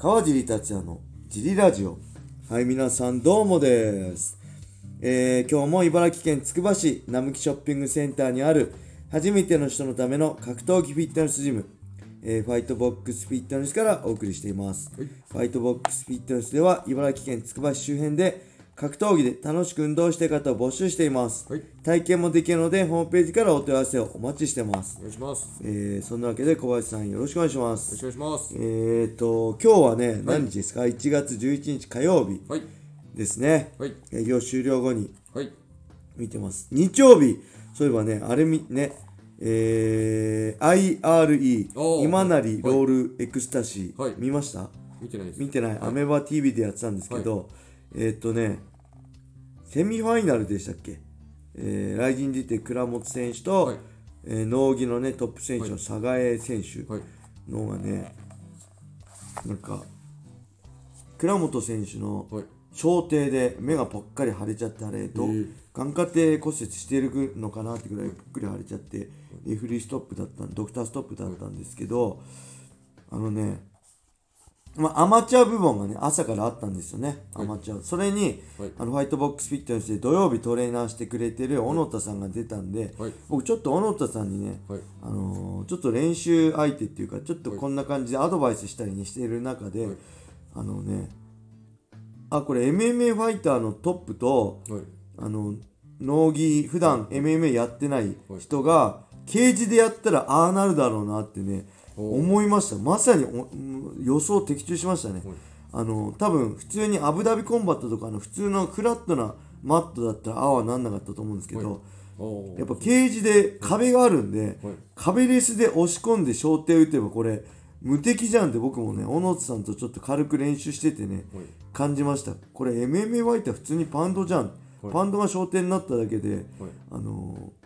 川尻達也のジリラジオ。はい皆さんどうもです、えー今日も茨城県つくば市並木ショッピングセンターにある初めての人のための格闘技フィットネスジム、えーファイトボックスフィットネスからお送りしています、ファイトボックスフィットネスでは茨城県つくば市周辺で格闘技で楽しく運動したい方を募集しています、はい体験もできるのでホームページからお問い合わせをお待ちしてますお、願いします。えーそんなわけで小林さんよろしくお願いしますよろしくお願いします。えーと、今日はね、何日ですか ?1 月11日火曜日はい。ですね。はい。営業終了後にはい。見てます。日曜日、そういえばね、あれみ、ね、えー、IRE 今成ロールエクスタシー、はい見ました？見てないです。見てない、アベマ TV でやってたんですけど、えーっとね、セミファイナルでしたっけ？えー、ライジン出て倉本選手と、はい。えー、ノーギのね、トップ選手の寒河江選手、はい。のがねなんか倉本選手のはい。小艇で目がぽっかり腫れちゃってあれどへえ眼下底骨折してるのかなってぐらいぽっくり腫れちゃってレフリーストップだったドクターストップだったんですけどあのねまあ、アマチュア部門がね朝からあったんですよね、アマチュア。それに、はい。あのファイトボックスフィットネスで土曜日トレーナーしてくれてる小野田さんが出たんで、はい。僕ちょっと小野田さんにね、はい。あのーちょっと練習相手っていうかちょっとこんな感じでアドバイスしたりにしている中で、はい。あのねあこれ MMA ファイターのトップとはい。あの農技普段 MMA やってない人がケージでやったらああなるだろうなってねお思いました。まさに予想的中しましたね。はい。あの多分普通にアブダビコンバットとかの普通のフラットなマットだったらああはなんなかったと思うんですけど、やっぱケージで壁があるんで、はい。壁レスで押し込んで小手打てばこれ無敵じゃんって僕もね小野津さんとちょっと軽く練習しててねはい。感じました。これ MMA ファイター普通にパウンドじゃん、はい。パウンドが小手になっただけではい。あのー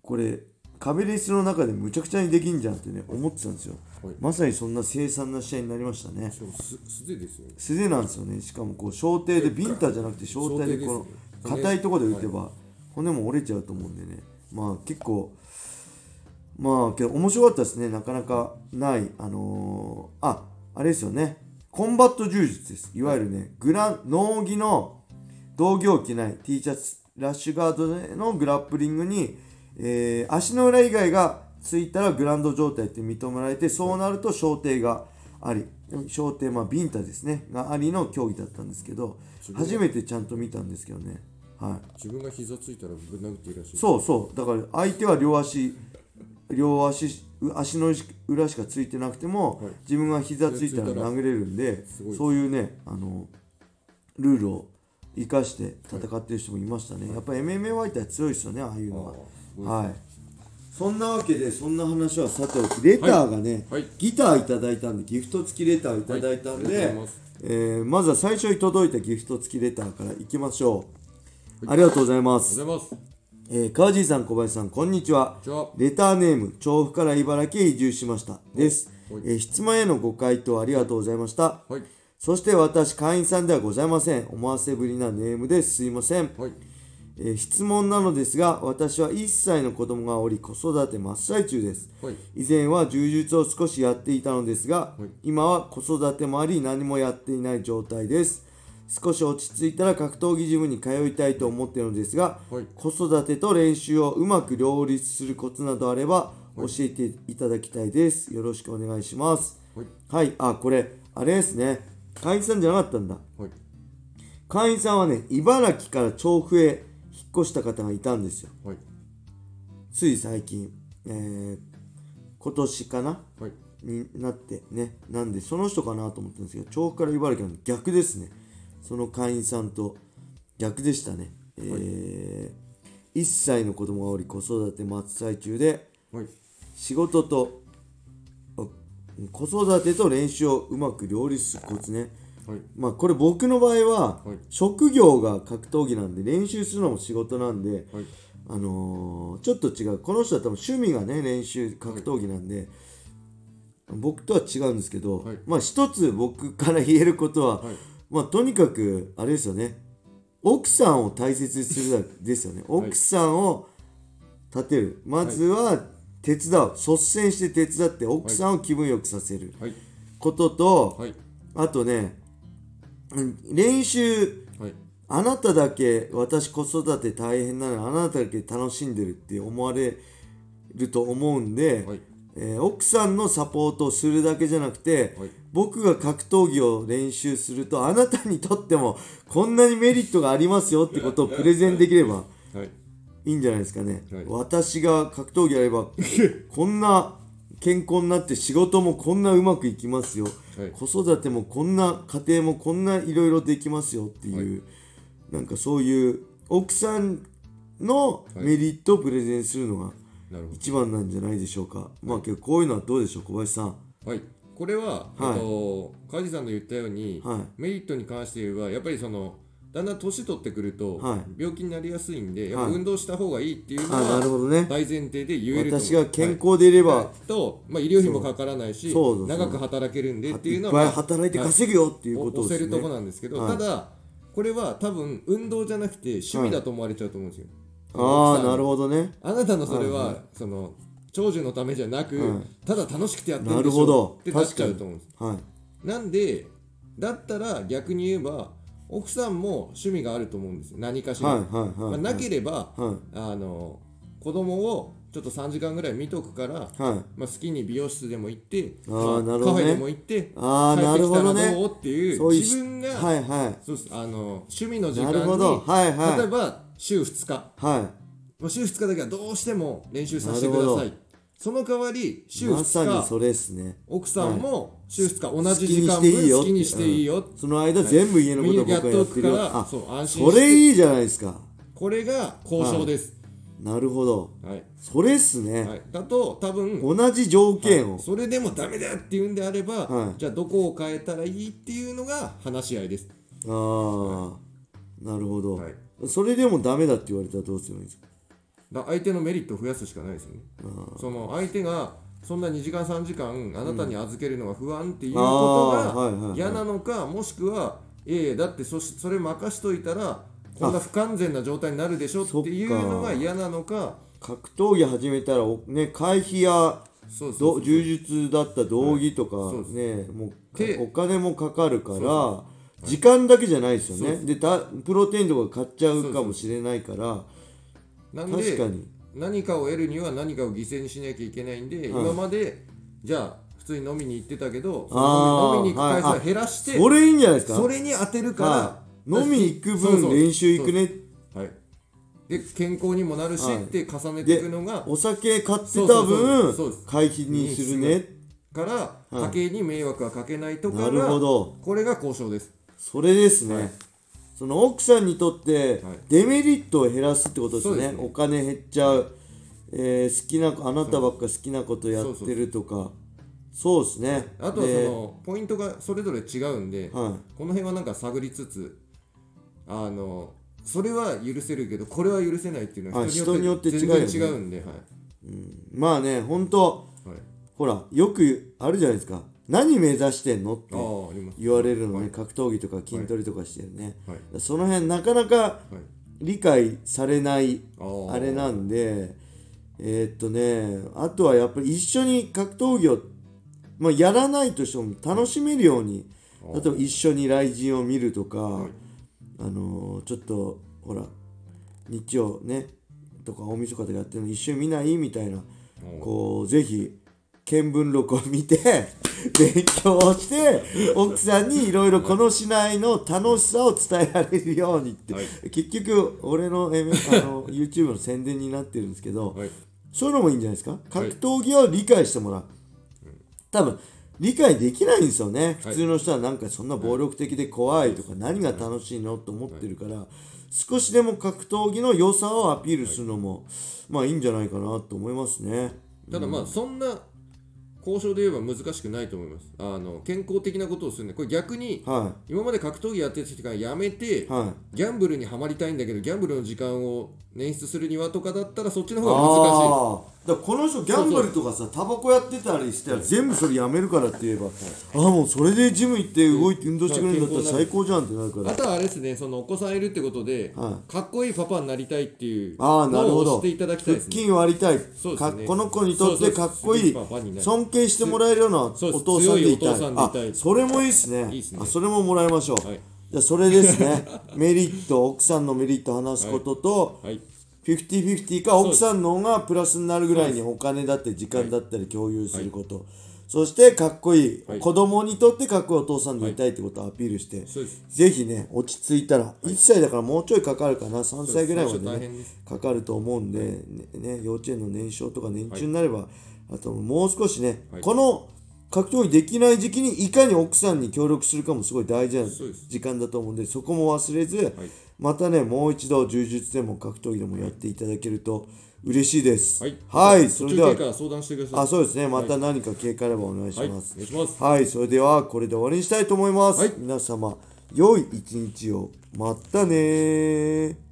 これ壁レスの中でむちゃくちゃにできんじゃんってね思ってたんですよ。はい。まさにそんな凄惨な試合になりましたね。素手ですよね。素手なんですよね。しかもこう小手でビンタじゃなくて小手でこの硬いところで打てば骨も折れちゃうと思うんでね。まあ結構まあけど面白かったですね。なかなかないあのーああれですよね。コンバット柔術です。いわゆるねグラン農技の道着を着ない T シャツラッシュガードでのグラップリングに、えー足の裏以外がついたらグランド状態って認められてそうなると小艇があり小艇まあビンタですねがありの競技だったんですけど初めてちゃんと見たんですけどね。はい。自分が膝ついたらぶん殴っていいらしい。そうそう。だから相手は両足両足う足の裏しかついてなくても、はい。自分が膝ついたら殴れるんでそういうねあのルールを生かして戦ってる人もいましたね、やっぱり MMA ファイター強いですよねああいうのははいそんなわけでそんな話はさておきレターがね、はいギターいただいたんでギフト付きレターいただいたんで、ざいますえーまずは最初に届いたギフト付きレターからいきましょう、ありがとうございますありがとうございます。えー、川尻さん、小林さん、こんにちは。こんにちはレターネーム、調布から茨城へ移住しました。です。はいえー質問へのご回答ありがとうございました。はい。そして私、会員さんではございません。思わせぶりなネームですいません。はい。えー質問なのですが、私は1歳の子供がおり、子育て真っ最中です。はい。以前は柔術を少しやっていたのですが、はい今は子育てもあり何もやっていない状態です少し落ち着いたら格闘技ジムに通いたいと思っているのですが、はい子育てと練習をうまく両立するコツなどあれば教えていただきたいですよろしくお願いしますはい。はいあこれあれですね会員さんじゃなかったんだはい。会員さんはね茨城から調布へ引っ越した方がいたんですよはい。つい最近、えー今年かな？はい。になってねなんでその人かなと思ったんですけど調布から茨城の逆ですねその会員さんと逆でしたね、えー1歳の子供がおり子育て真っ最中ではい。仕事とあ子育てと練習をうまく両立するコツねはい。まあこれ僕の場合は、はい。職業が格闘技なんで練習するのも仕事なんで、はい。あのーちょっと違う。この人は多分趣味がね練習格闘技なんで、僕とは違うんですけど、はい。まあ一つ僕から言えることは、はい。まあとにかくあれですよね。奥さんを大切にする ですよね。奥さんを立てる。まずは手伝う。率先して手伝って奥さんを気分よくさせるはい。ことと、はい。あとねうん練習はい。あなただけ私子育て大変なのにあなただけ楽しんでるって思われると思うんで、はい。えー奥さんのサポートをするだけじゃなくて、はい。僕が格闘技を練習するとあなたにとってもこんなにメリットがありますよってことをプレゼンできればはい。いいんじゃないですかね、はい。私が格闘技やればこんな健康になって仕事もこんなうまくいきますよ、はい。子育てもこんな家庭もこんないろいろできますよっていう、なんかそういう奥さんのメリットをプレゼンするのが一番なんじゃないでしょうか、まあけどこういうのはどうでしょう小林さん。どはい。これは、はい。えっと梶さんの言ったように、はい。メリットに関して言えばやっぱりそのだんだん年取ってくると、はい。病気になりやすいんでやっぱはい。運動した方がいいっていうのあなるはほどね。大前提で言えると思う。私が健康でいれば、はい。と、まあ、医療費もかからないしそう。そうそう長く働けるんでっていうのいっぱいは、働いて稼ぐよっていうことですね、押せるとこなんですけど、はい。ただこれは多分運動じゃなくて趣味だと思われちゃうと思うんですよ、ああなるほどね。あなたのそれは、その長寿のためじゃなく、はい。ただ楽しくてやってるなんるでしょほど。ってなっちゃうと思うんです。はい。なんでだったら逆に言えば奥さんも趣味があると思うんですよ。何かしら、はいはいはい、まあ、なければ、はい。あの子供をちょっと3時間ぐらい見とくから、はい。まあ、好きに美容室でも行ってあーまなるほどね。カフェでも行ってあー帰ってきたらどねどう？っていうそういう自分が、はいはい。そうです。あの趣味の時間になるほど。はいはい。例えば週2日、はまあ、週2日だけはどうしても練習させてくなるほど。ださいその代わりい週まさに2日それですね。奥さんも週2日同好きにじ時間分好きにしていいよその間全部家のこと僕はやってるよあそう安心してそれいいじゃないですか。これが交渉です、なるほど。はい。それっすね、はい、だと多分同じ条件を、それでもダメだっていうんであれば、はい。じゃあどこを変えたらいいっていうのが話し合いです。ああ、なるほど、はい。それでもダメだって言われたらどうすればいいんですか？だ相手のメリットを増やすしかないですよね。その相手がそんな2時間3時間あなたに預けるのが不安っていうことが嫌なのかもしくはいやいやだってそしそれ任しといたらこんな不完全な状態になるでしょっていうのが嫌なのか格闘技始めたらおね会費や柔術だった道着とかそうですね、もうでお金もかかるから時間だけじゃないですよね。でたプロテインとか買っちゃうかもしれないからなん確かでに。何かを得るには何かを犠牲にしなきゃいけないんで、今までじゃあ普通に飲みに行ってたけどそあーの飲みに行く回数を減らして、それいいんじゃないですか？それに当てるから、はい、飲み行くそうそう分練習行くね。はい、で健康にもなるし、はいって重ねていくのがお酒買ってたそうそうそう分そう。です会費にするねから、家計に迷惑はかけないとかなるほがど。これが交渉です。それですね、はいその奥さんにとってはい。デメリットを減らすってことですね,、そうですね。お金減っちゃう、えー好きなあなたばっか好きなことやってるとか。そう。ですね。あとはそでのポイントがそれぞれ違うんで、はい。この辺はなんか探りつつあのそれは許せるけどこれは許せないっていうのはあ人によって全然違うんで、はい。まあね本当はい、ほらよくあるじゃないですか何目指してんの？って言われるのね、はい。格闘技とか筋トレとかしてるね、はい。その辺なかなかはい。理解されないあれなんでえーっとねあとはやっぱり一緒に格闘技を、まあ、やらないとしても楽しめるように例えば一緒に雷神を見るとか、はい。あのーちょっとほら日曜ねとか大晦日とかやってるの一緒に見ない？みたいな。こうぜひ見聞録を見て勉強をして奥さんにいろいろこの市内の楽しさを伝えられるようにって、はい。結局俺の M あの YouTube の宣伝になってるんですけど、はい。そういうのもいいんじゃないですか？格闘技を理解してもらう。多分理解できないんですよね、はい。普通の人はなんかそんな暴力的で怖いとか何が楽しいのと思ってるから、少しでも格闘技の良さをアピールするのも、まあいいんじゃないかなと思いますね。ただまあそんな交渉で言えば難しくないと思います。あの健康的なことをするんで。これ逆には今まで格闘技やってた人がやめて、いはい。ギャンブルにはまりたいんだけどギャンブルの時間を捻出するにはとかだったらそっちの方が難しい。あだこの人ギャンブルとかさタバコやってたりしたら全部それやめるからって言えば、ああもうそれでジム行って動いて運動してくれるんだったら最高じゃんってなるから。あとはあれですねそのお子さんいるってことで、はかっこいいパパになりたいっていうああなるほど。していただきたい腹筋割りたい、そうですね。かこの子にとってかっこいい尊敬してもらえるようなお父さんでいたい。あそれもいいですね。いいっすね。あそれももらいましょう、はいじゃあそれですね。メリット奥さんのメリット話すことと、はい50-50か奥さんの方がプラスになるぐらいにお金だって時間だったり共有すること、そしてかっこいい、はい。子供にとってかっこいいお父さんでいたいってことをアピールして、ぜひね落ち着いたら、1歳だからもうちょいかかるかな。3歳ぐらいまでねかかると思うんで、ねね幼稚園の年少とか年中になれば、あともう少しね、はい。この格闘技できない時期にいかに奥さんに協力するかもすごい大事な時間だと思うんでそこも忘れず、はいまたねもう一度柔術でも格闘技でもやっていただけると嬉しいです。はい、はいそれでは途中経過相談してください。あそうですね。また何か経過あればお願いします。願いします。はい、それではこれで終わりにしたいと思います、はい。皆様良い一日を。またねー